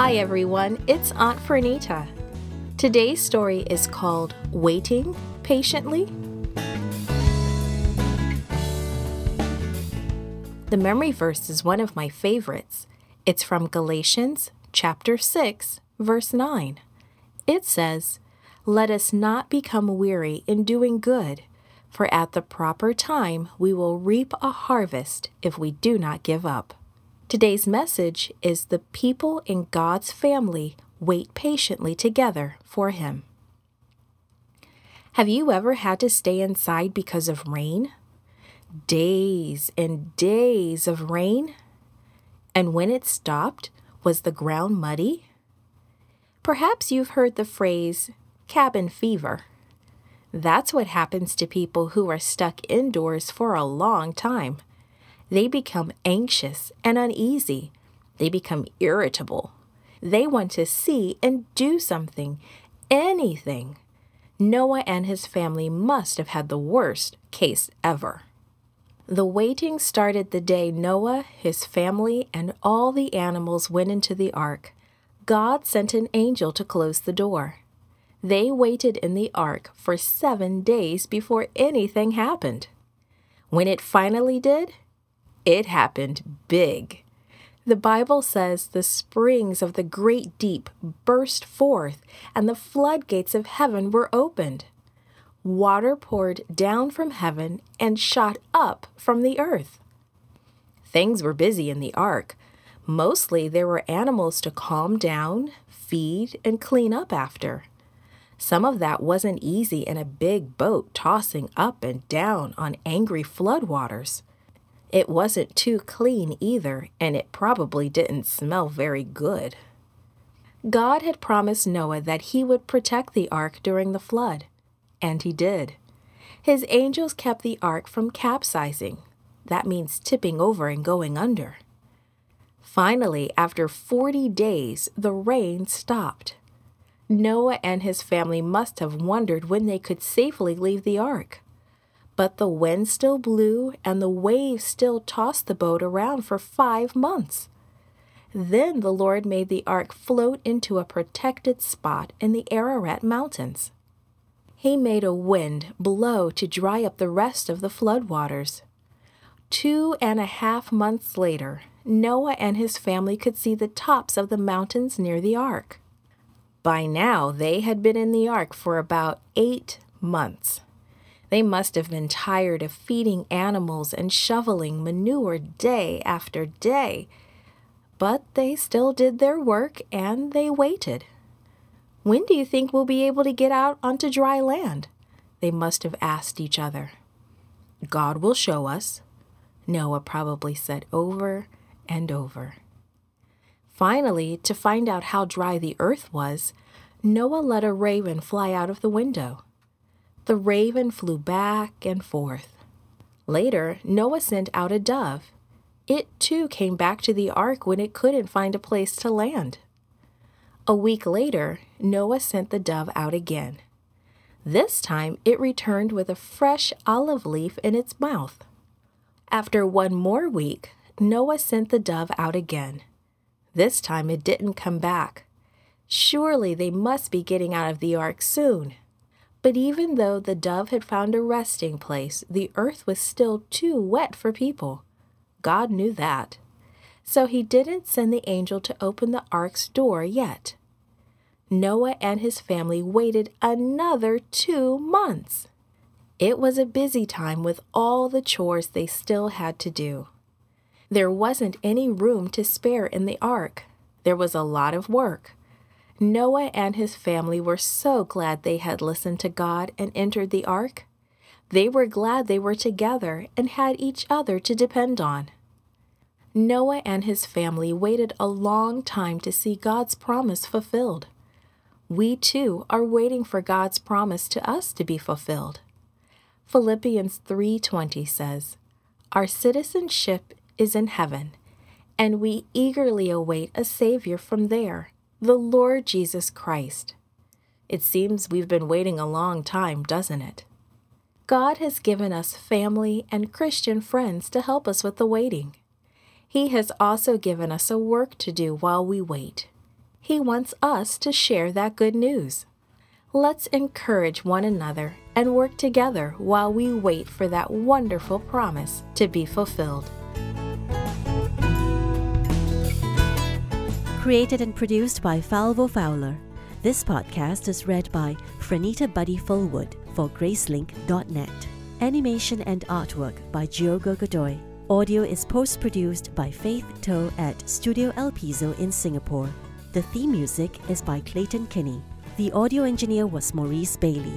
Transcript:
Hi everyone, it's Aunt Fernita. Today's story is called Waiting Patiently. The memory verse is one of my favorites. It's from Galatians chapter 6, verse 9. It says, Let us not become weary in doing good, for at the proper time we will reap a harvest if we do not give up. Today's message is the people in God's family wait patiently together for Him. Have you ever had to stay inside because of rain? Days and days of rain? And when it stopped, was the ground muddy? Perhaps you've heard the phrase cabin fever. That's what happens to people who are stuck indoors for a long time they become anxious and uneasy. They become irritable. They want to see and do something, anything. Noah and his family must have had the worst case ever. The waiting started the day Noah, his family, and all the animals went into the ark. God sent an angel to close the door. They waited in the ark for seven days before anything happened. When it finally did, it happened big. The Bible says the springs of the great deep burst forth and the floodgates of heaven were opened. Water poured down from heaven and shot up from the earth. Things were busy in the ark. Mostly there were animals to calm down, feed, and clean up after. Some of that wasn't easy in a big boat tossing up and down on angry floodwaters. It wasn't too clean either, and it probably didn't smell very good. God had promised Noah that he would protect the ark during the flood, and he did. His angels kept the ark from capsizing. That means tipping over and going under. Finally, after 40 days, the rain stopped. Noah and his family must have wondered when they could safely leave the ark. But the wind still blew and the waves still tossed the boat around for five months. Then the Lord made the ark float into a protected spot in the Ararat Mountains. He made a wind blow to dry up the rest of the flood waters. Two and a half months later, Noah and his family could see the tops of the mountains near the ark. By now, they had been in the ark for about eight months. They must have been tired of feeding animals and shoveling manure day after day. But they still did their work and they waited. When do you think we'll be able to get out onto dry land? They must have asked each other. God will show us, Noah probably said over and over. Finally, to find out how dry the earth was, Noah let a raven fly out of the window. The raven flew back and forth. Later, Noah sent out a dove. It too came back to the ark when it couldn't find a place to land. A week later, Noah sent the dove out again. This time, it returned with a fresh olive leaf in its mouth. After one more week, Noah sent the dove out again. This time, it didn't come back. Surely they must be getting out of the ark soon. But even though the dove had found a resting place, the earth was still too wet for people. God knew that. So he didn't send the angel to open the ark's door yet. Noah and his family waited another two months. It was a busy time with all the chores they still had to do. There wasn't any room to spare in the ark. There was a lot of work. Noah and his family were so glad they had listened to God and entered the ark. They were glad they were together and had each other to depend on. Noah and his family waited a long time to see God's promise fulfilled. We too are waiting for God's promise to us to be fulfilled. Philippians 3:20 says, "Our citizenship is in heaven, and we eagerly await a savior from there." The Lord Jesus Christ. It seems we've been waiting a long time, doesn't it? God has given us family and Christian friends to help us with the waiting. He has also given us a work to do while we wait. He wants us to share that good news. Let's encourage one another and work together while we wait for that wonderful promise to be fulfilled. Created and produced by Falvo Fowler. This podcast is read by Franita Buddy Fullwood for Gracelink.net. Animation and artwork by Diogo Godoy. Audio is post produced by Faith Toe at Studio El Piso in Singapore. The theme music is by Clayton Kinney. The audio engineer was Maurice Bailey.